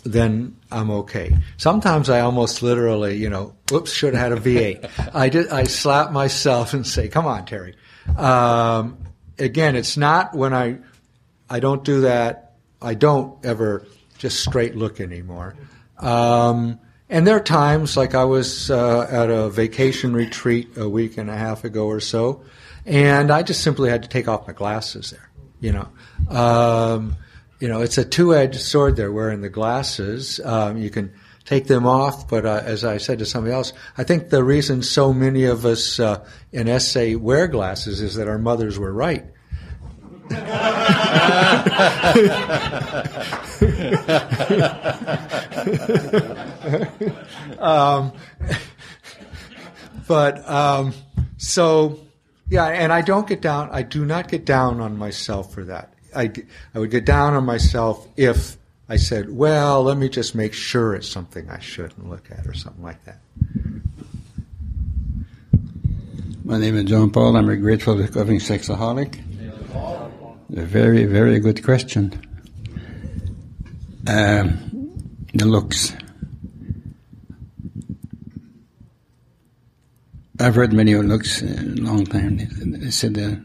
then I'm okay. Sometimes I almost literally, you know, whoops, should have had a V8. I did, I slap myself and say, come on, Terry. Um, again, it's not when I, I don't do that. I don't ever just straight look anymore. Um, and there are times, like I was uh, at a vacation retreat a week and a half ago or so, and I just simply had to take off my glasses there. You know, um, you know, it's a two-edged sword. They're wearing the glasses. Um, you can take them off, but uh, as I said to somebody else, I think the reason so many of us uh, in SA wear glasses is that our mothers were right. um, but um, so yeah, and I don't get down. I do not get down on myself for that. I I would get down on myself if I said, "Well, let me just make sure it's something I shouldn't look at," or something like that. My name is John Paul. I'm a grateful recovering sexaholic. A very, very good question. Um, the looks. I've read many looks a long time. They said the,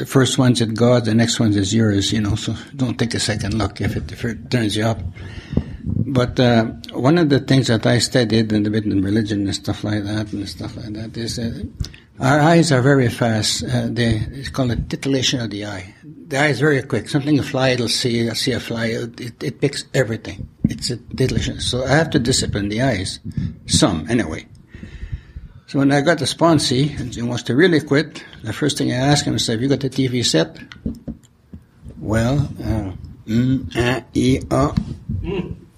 the first one's at God, the next one's is yours, you know, so don't take a second look if it, if it turns you up. But uh, one of the things that I studied in the bit in religion and stuff like that and stuff like that is uh, our eyes are very fast. Uh, they, it's called a titillation of the eye. The eye is very quick. Something a fly, it'll see, I'll see a fly, it, it picks everything. It's a titillation. So I have to discipline the eyes. Some, anyway. So when I got the sponsee and he wants to really quit, the first thing I ask him is, have you got the TV set? Well, uh, mm, uh, e, uh.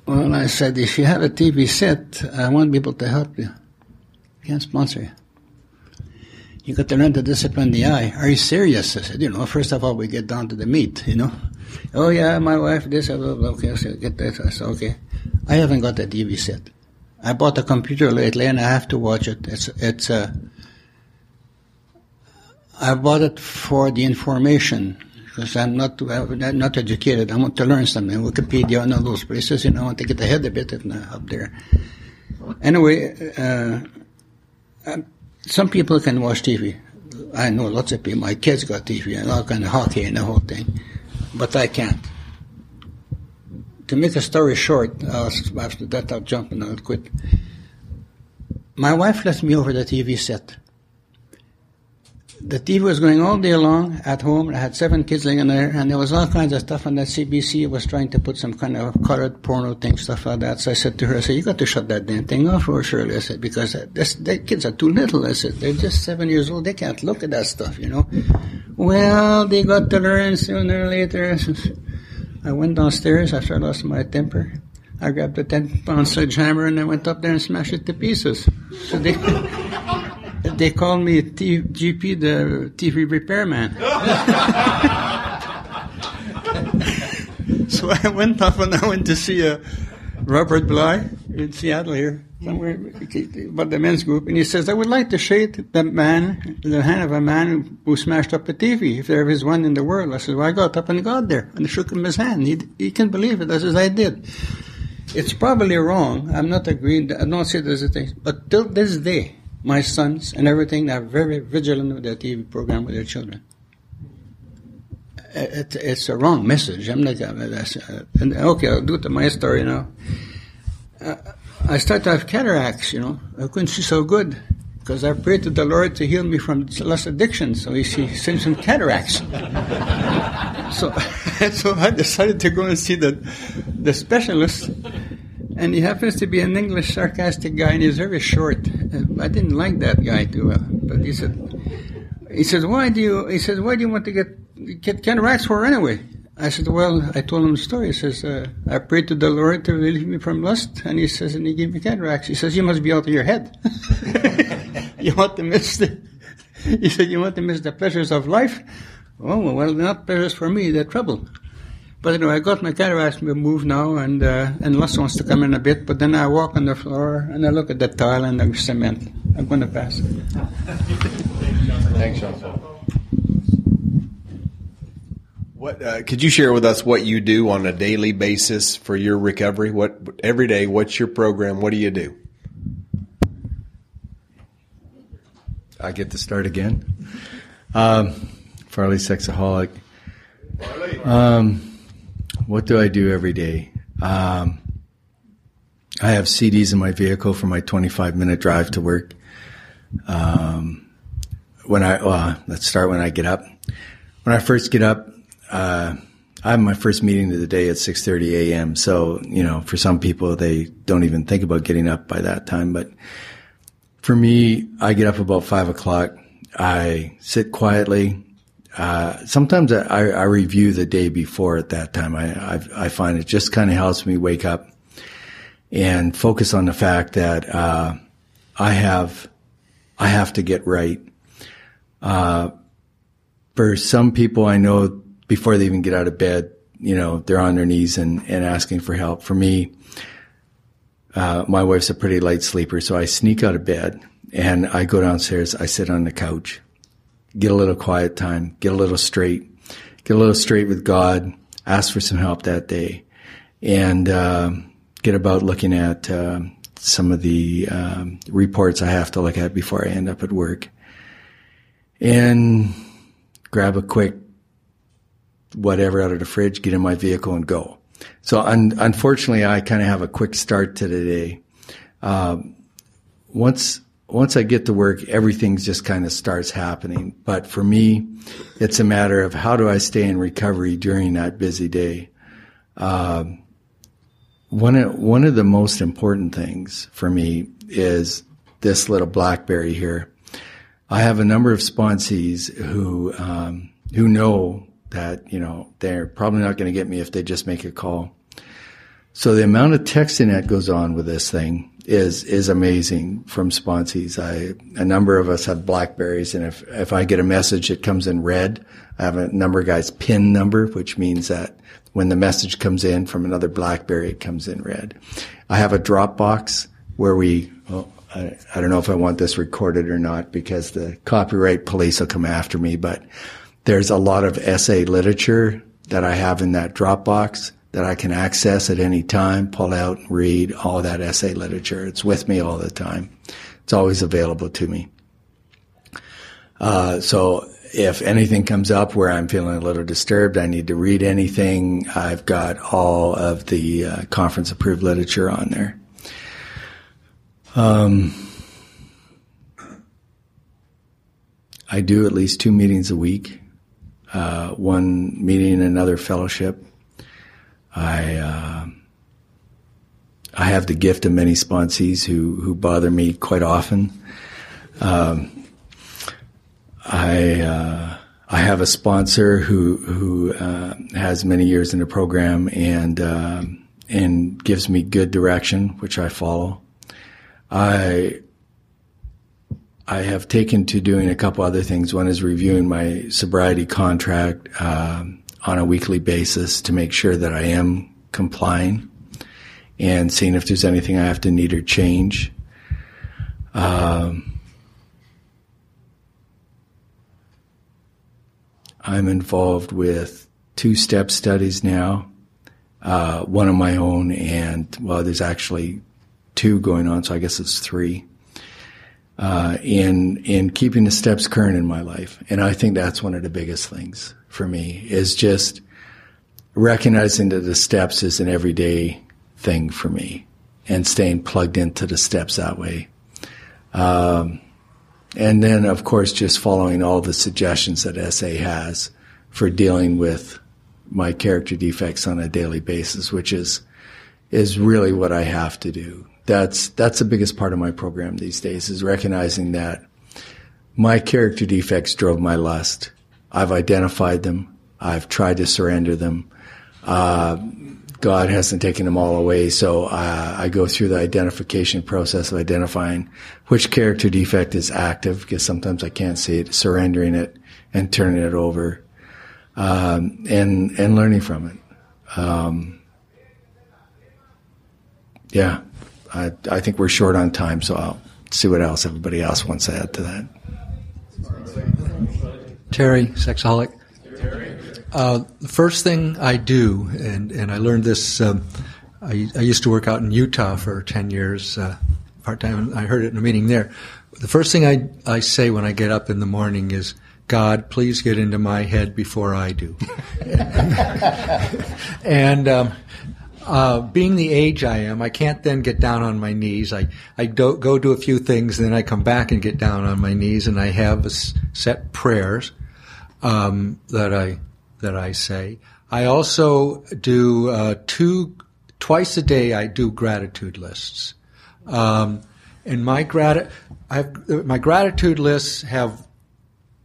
Well, I said, if you have a TV set, I won't be able to help you. I can't sponsor you. You got to learn to discipline the eye. Are you serious? I said, you know, first of all, we get down to the meat, you know. Oh, yeah, my wife, this, blah, blah, blah. okay, I said, get that. I said, okay. I haven't got a TV set. I bought a computer lately and I have to watch it. It's, it's, uh, I bought it for the information because I'm not, I'm not educated. I want to learn something. Wikipedia and all those places, you know, I want to get ahead a bit up there. Anyway, uh, some people can watch TV. I know lots of people. My kids got TV and all kind of hockey and the whole thing, but I can't. To make a story short, I'll, after that I'll jump and I'll quit. My wife left me over the TV set the TV was going all day long at home. I had seven kids living there, and there was all kinds of stuff on that CBC. was trying to put some kind of colored porno thing, stuff like that. So I said to her, I said, you got to shut that damn thing off for Shirley. I said, because this, the kids are too little. I said, they're just seven years old. They can't look at that stuff, you know. Well, they got to learn sooner or later. I went downstairs after I lost my temper. I grabbed a 10 pound sledgehammer and I went up there and smashed it to pieces. So they, they call me T- GP, the TV repairman. so I went off and I went to see uh, Robert Bly in Seattle here, about the men's group, and he says, I would like to shake the man, the hand of a man who smashed up a TV, if there is one in the world. I said, well, I got up and got there and shook him his hand. He, he can believe it. I says, I did. It's probably wrong. I'm not agreeing. I don't say there's a thing. But till this day, my sons and everything are very vigilant with their TV program with their children. It, it's a wrong message. I'm not. Uh, and, okay, I'll do it to my story now. Uh, I started to have cataracts. You know, I couldn't see so good because I prayed to the Lord to heal me from lust addiction. So he, sent some cataracts. so, so I decided to go and see the the specialist and he happens to be an English sarcastic guy, and he's very short. Uh, I didn't like that guy too well, but he said, he said, why do you? He said, why do you want to get get cataracts for anyway? I said, well, I told him the story. He says, uh, I prayed to the Lord to relieve me from lust, and he says, and he gave me cataracts. He says, you must be out of your head. you want to miss the? He said, you want to miss the pleasures of life? Oh well, not pleasures for me; they're trouble. But anyway, I got my cataracts removed now, and uh, and Les wants to come in a bit. But then I walk on the floor and I look at the tile and the cement. I'm going to pass. Thanks, Sean. What uh, could you share with us what you do on a daily basis for your recovery? What every day? What's your program? What do you do? I get to start again. Um, Farley Sexaholic. Um, what do I do every day? Um, I have CDs in my vehicle for my 25 minute drive to work. Um, when I, well, let's start when I get up. When I first get up, uh, I have my first meeting of the day at 6:30 a.m. So you know, for some people, they don't even think about getting up by that time. But for me, I get up about five o'clock. I sit quietly. Uh, sometimes I, I, review the day before at that time. I, I, I find it just kind of helps me wake up and focus on the fact that uh, I have I have to get right. Uh, for some people, I know before they even get out of bed, you know, they're on their knees and, and asking for help. For me, uh, my wife's a pretty light sleeper, so I sneak out of bed and I go downstairs. I sit on the couch get a little quiet time, get a little straight, get a little straight with God, ask for some help that day, and uh, get about looking at uh, some of the um, reports I have to look at before I end up at work, and grab a quick whatever out of the fridge, get in my vehicle, and go. So un- unfortunately, I kind of have a quick start to the day. Um, once once I get to work, everything just kind of starts happening. But for me, it's a matter of how do I stay in recovery during that busy day. Um, one of, one of the most important things for me is this little BlackBerry here. I have a number of sponsees who um, who know that you know they're probably not going to get me if they just make a call. So the amount of texting that goes on with this thing is is amazing from sponsees. I a number of us have Blackberries, and if if I get a message that comes in red, I have a number of guys pin number, which means that when the message comes in from another BlackBerry, it comes in red. I have a Dropbox where we. Well, I, I don't know if I want this recorded or not because the copyright police will come after me, but there's a lot of SA literature that I have in that Dropbox that I can access at any time, pull out and read all that SA literature. It's with me all the time. It's always available to me. Uh, so if anything comes up where I'm feeling a little disturbed, I need to read anything, I've got all of the uh, conference approved literature on there. Um, I do at least two meetings a week, uh, one meeting, another fellowship. I uh, I have the gift of many sponsees who who bother me quite often. Um, I uh, I have a sponsor who who uh, has many years in the program and uh, and gives me good direction, which I follow. I I have taken to doing a couple other things. One is reviewing my sobriety contract um, on a weekly basis to make sure that I am complying and seeing if there's anything I have to need or change. Um, I'm involved with two step studies now, uh, one of my own, and well, there's actually two going on, so I guess it's three. Uh, in in keeping the steps current in my life, and I think that's one of the biggest things for me is just recognizing that the steps is an everyday thing for me, and staying plugged into the steps that way. Um, and then, of course, just following all the suggestions that SA has for dealing with my character defects on a daily basis, which is is really what I have to do. That's that's the biggest part of my program these days is recognizing that my character defects drove my lust. I've identified them. I've tried to surrender them. Uh, God hasn't taken them all away, so uh, I go through the identification process of identifying which character defect is active because sometimes I can't see it, surrendering it and turning it over, um, and and learning from it. Um, yeah, I I think we're short on time, so I'll see what else everybody else wants to add to that. Terry, sexaholic. Uh, the first thing I do, and, and I learned this, um, I, I, used to work out in Utah for 10 years, uh, part time, I heard it in a meeting there. The first thing I, I say when I get up in the morning is, God, please get into my head before I do. and um, uh, being the age I am, I can't then get down on my knees. I, I do, go do a few things, then I come back and get down on my knees, and I have a set prayers um, that I that I say. I also do uh, two twice a day. I do gratitude lists, um, and my grat my gratitude lists have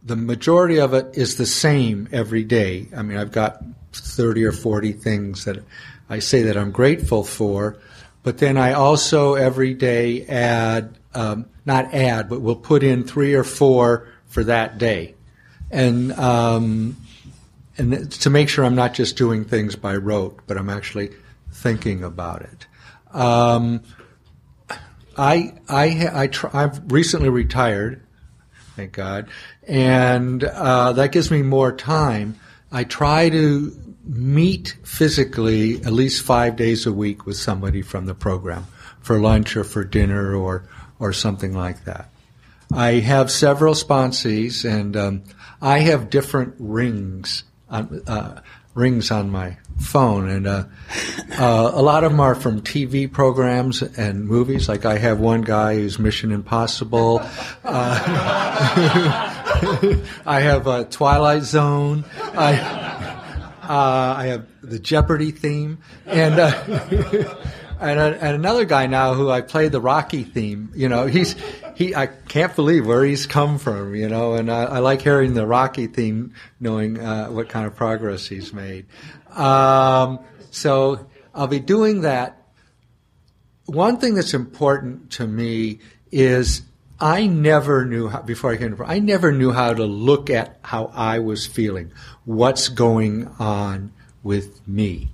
the majority of it is the same every day. I mean, I've got thirty or forty things that I say that I'm grateful for, but then I also every day add um, not add, but we'll put in three or four for that day, and um, and to make sure I'm not just doing things by rote, but I'm actually thinking about it. Um, I I I try, I've recently retired, thank God, and uh, that gives me more time. I try to meet physically at least five days a week with somebody from the program for lunch or for dinner or or something like that. I have several sponsees, and um, I have different rings on, uh, rings on my phone, and uh, uh, a lot of them are from TV programs and movies. Like I have one guy who's Mission Impossible. Uh, I have a Twilight Zone. I uh, I have the Jeopardy theme, and. Uh, and, and, another guy now who I play the Rocky theme. You know, he's he. I can't believe where he's come from. You know, and I, I like hearing the Rocky theme, knowing uh, what kind of progress he's made. Um, so I'll be doing that. One thing that's important to me is I never knew how, before I came to I never knew how to look at how I was feeling, what's going on with me.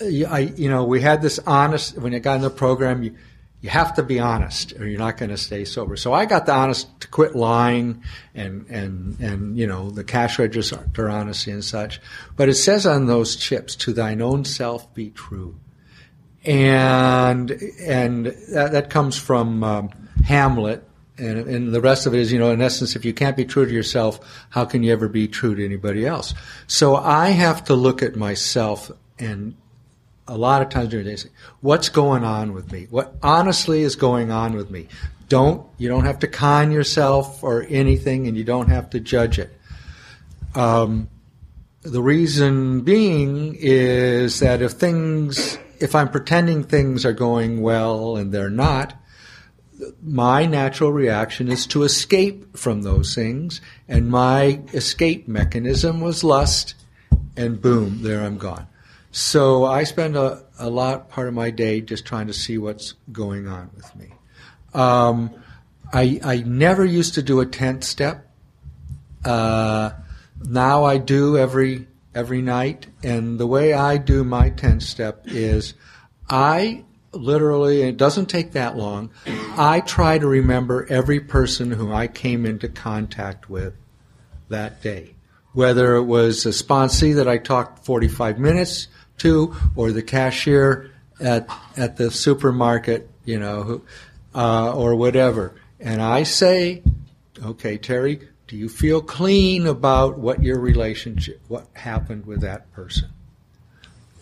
I, you know, we had this honest when you got in the program. You, you have to be honest, or you're not going to stay sober. So I got the honest to quit lying and and and you know the cash register honesty and such. But it says on those chips, "To thine own self be true," and and that, that comes from um, Hamlet and, and the rest of it is, you know, in essence, if you can't be true to yourself, how can you ever be true to anybody else? So I have to look at myself and a lot of times during the day say, what's going on with me? What honestly is going on with me? Don't, you don't have to con yourself or anything and you don't have to judge it. Um, the reason being is that if things, if I'm pretending things are going well and they're not, my natural reaction is to escape from those things, and my escape mechanism was lust, and boom, there I'm gone. So I spend a, a lot part of my day just trying to see what's going on with me. Um, I, I never used to do a 10th step. Uh, now I do every every night, and the way I do my 10th step is I literally, it doesn't take that long, I try to remember every person who I came into contact with that day. Whether it was a sponsee that I talked 45 minutes to, or the cashier at, at the supermarket, you know, who, uh, or whatever. And I say, okay, Terry, do you feel clean about what your relationship, what happened with that person?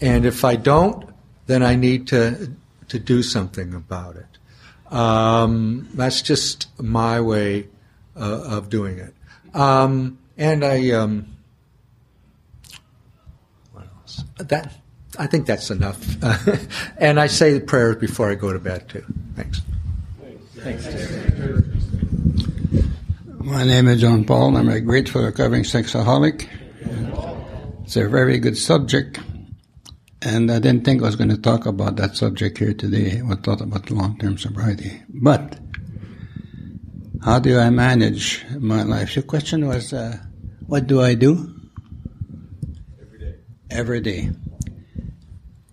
And if I don't, then I need to to do something about it. Um, that's just my way uh, of doing it. Um, and I, um, what else? That I think that's enough. and I say the prayers before I go to bed too. Thanks. Thanks. My name is John Paul. I'm a grateful recovering sexaholic. It's a very good subject, and I didn't think I was going to talk about that subject here today. I thought about long-term sobriety, but how do I manage my life? Your question was, uh, what do I do? Every day. Every day.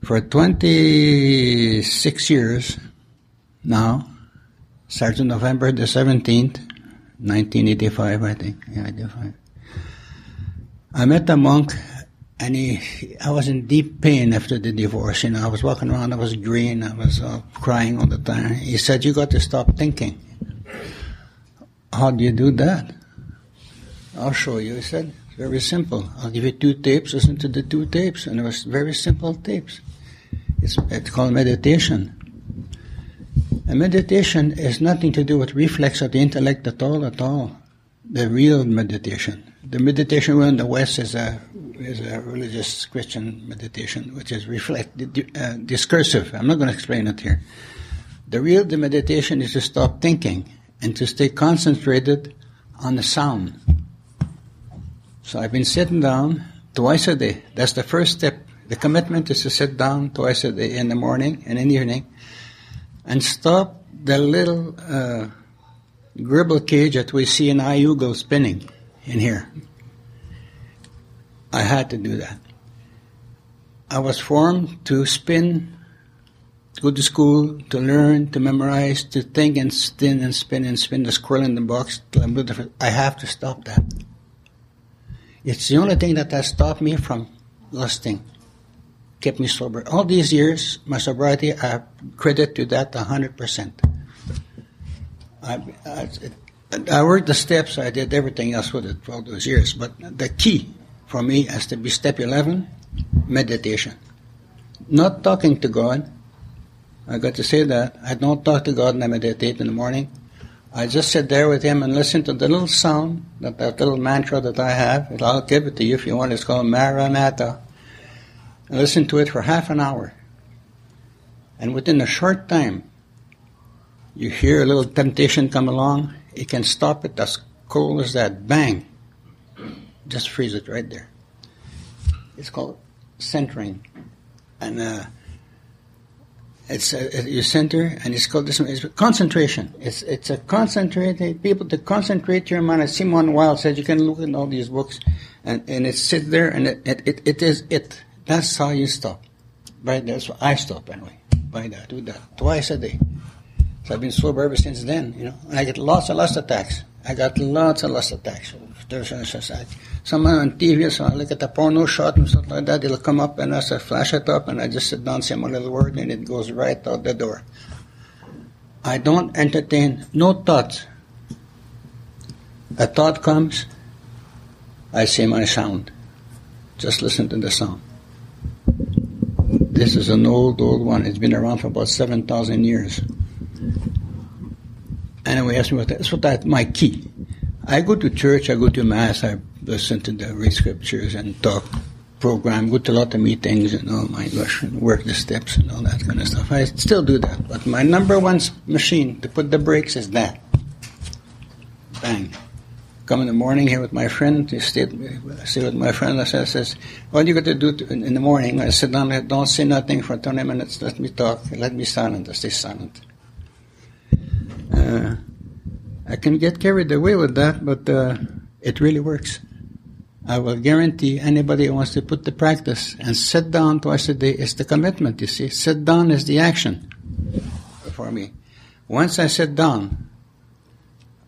For 26 years now, starting November the 17th, 1985, I think. Yeah, 85. I met a monk, and he, I was in deep pain after the divorce. You know, I was walking around, I was green, I was uh, crying all the time. He said, "You got to stop thinking." How do you do that? I'll show you. He said, very simple. I'll give you two tapes. Listen to the two tapes, and it was very simple tapes. It's, it's called meditation." And meditation has nothing to do with reflex of the intellect at all, at all. The real meditation. The meditation we in the West is a is a religious Christian meditation, which is reflect uh, discursive. I'm not going to explain it here. The real the meditation is to stop thinking and to stay concentrated on the sound. So I've been sitting down twice a day. That's the first step. The commitment is to sit down twice a day in the morning and in the evening and stop the little uh, gribble cage that we see in IUGO spinning in here. I had to do that. I was formed to spin, to go to school, to learn, to memorize, to think and spin and spin and spin the squirrel in the box. I have to stop that. It's the only thing that has stopped me from lusting kept me sober. All these years, my sobriety, I credit to that 100%. I, I, I worked the steps, I did everything else with it for all those years. But the key for me has to be step 11 meditation. Not talking to God. I got to say that. I don't talk to God and I meditate in the morning. I just sit there with Him and listen to the little sound, that, that little mantra that I have. I'll give it to you if you want. It's called Maranatha and listen to it for half an hour. And within a short time, you hear a little temptation come along, you can stop it as cold as that. Bang! Just freeze it right there. It's called centering. And uh, it's uh, you center, and it's called this. It's concentration. It's it's a concentrated people to concentrate your mind. As Simone Weil said, you can look at all these books, and and it sits there, and it it, it, it is it. That's how you stop. Right? That's I stop anyway. By that, do that twice a day. So I've been sober ever since then. You know, and I get lots and lots of attacks. I got lots and lots of lust attacks. There's someone on TV, so I look at the porno shot and stuff like that. It'll come up and I say, flash it up, and I just sit down, say my little word, and it goes right out the door. I don't entertain no thoughts. A thought comes, I say my sound. Just listen to the sound. This is an old, old one. It's been around for about 7,000 years. Anyway, ask me what that, what that, my key. I go to church, I go to mass, I listen to the read scriptures and talk program, go to a lot of meetings and all my gosh, and work the steps and all that kind of stuff. I still do that. But my number one machine to put the brakes is that. Bang come in the morning here with my friend. To stay, stay with my friend. I says, says, what you got to do in, in, the morning? I sit down don't say nothing for 20 minutes. Let me talk. Let me silent. I stay silent. Uh, I can get carried away with that, but uh, it really works. I will guarantee anybody who wants to put the practice and sit down twice a day is the commitment, you see. Sit down is the action for me. Once I sit down,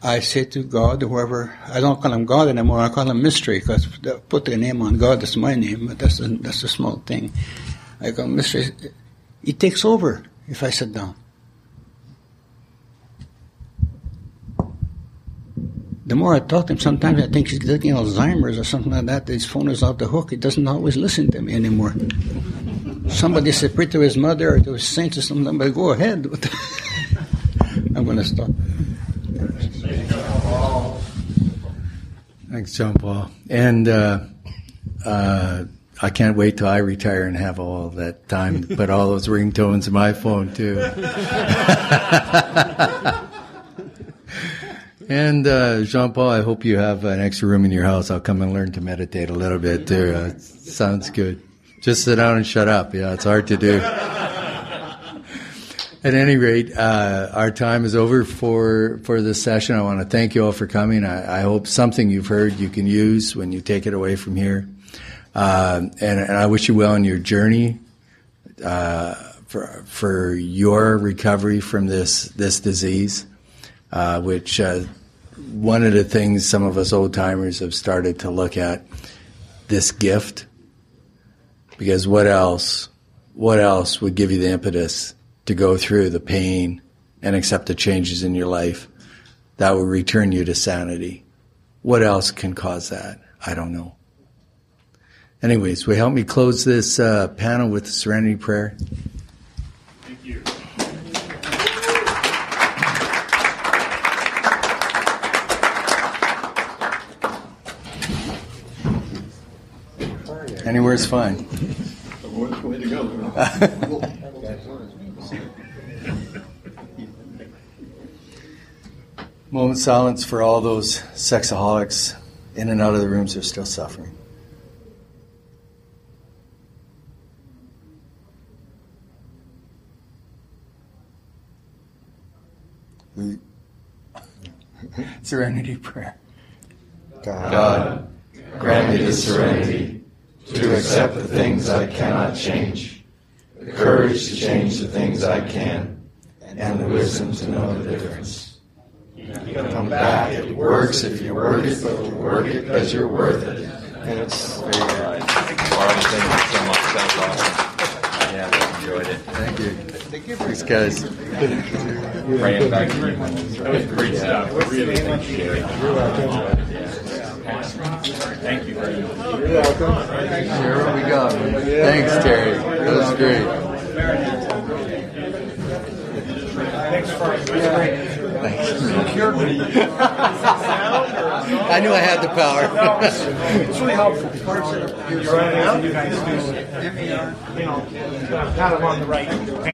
I say to God, whoever, I don't call him God anymore, I call him mystery, because put the name on God, that's my name, but that's a, that's a small thing. I call mystery. He takes over if I sit down. The more I talk to him, sometimes I think he's getting Alzheimer's or something like that. His phone is off the hook. He doesn't always listen to me anymore. Somebody said, pray to his mother or to his saints or something, but go ahead. I'm going to stop. Thanks, John Paul. And uh, uh, I can't wait till I retire and have all that time put all those ringtones in my phone, too. and uh, Jean Paul, I hope you have an extra room in your house. I'll come and learn to meditate a little bit, too. Uh, sounds good. Just sit down and shut up. Yeah, it's hard to do. At any rate, uh, our time is over for, for this session. I want to thank you all for coming. I, I, hope something you've heard you can use when you take it away from here. Uh, and, and, I wish you well in your journey uh, for, for your recovery from this, this disease, uh, which uh, one of the things some of us old timers have started to look at this gift. Because what else, what else would give you the impetus to go through the pain and accept the changes in your life that will return you to sanity. What else can cause that? I don't know. Anyways, will help me close this uh, panel with the serenity prayer? Anywhere's fine. Way to go. Moment of silence for all those sexaholics in and out of the rooms who are still suffering. Serenity prayer. God, God, grant me the serenity to accept the things I cannot change, the courage to change the things I can, and the wisdom to know the difference You come back. It works if you work it, but you work it because you're worth it. And it's very good. Marlon, thank you so much. That was awesome. Yeah, I enjoyed it. Thank you. Thanks, guys. Praying back to you. That was great stuff. Really appreciate it. You're welcome. Thank you very much. You're welcome. Here we go. Thanks, Terry. That was great. Thanks for I knew I had the power. it's really helpful. You're guys do, you know, kind of on the right.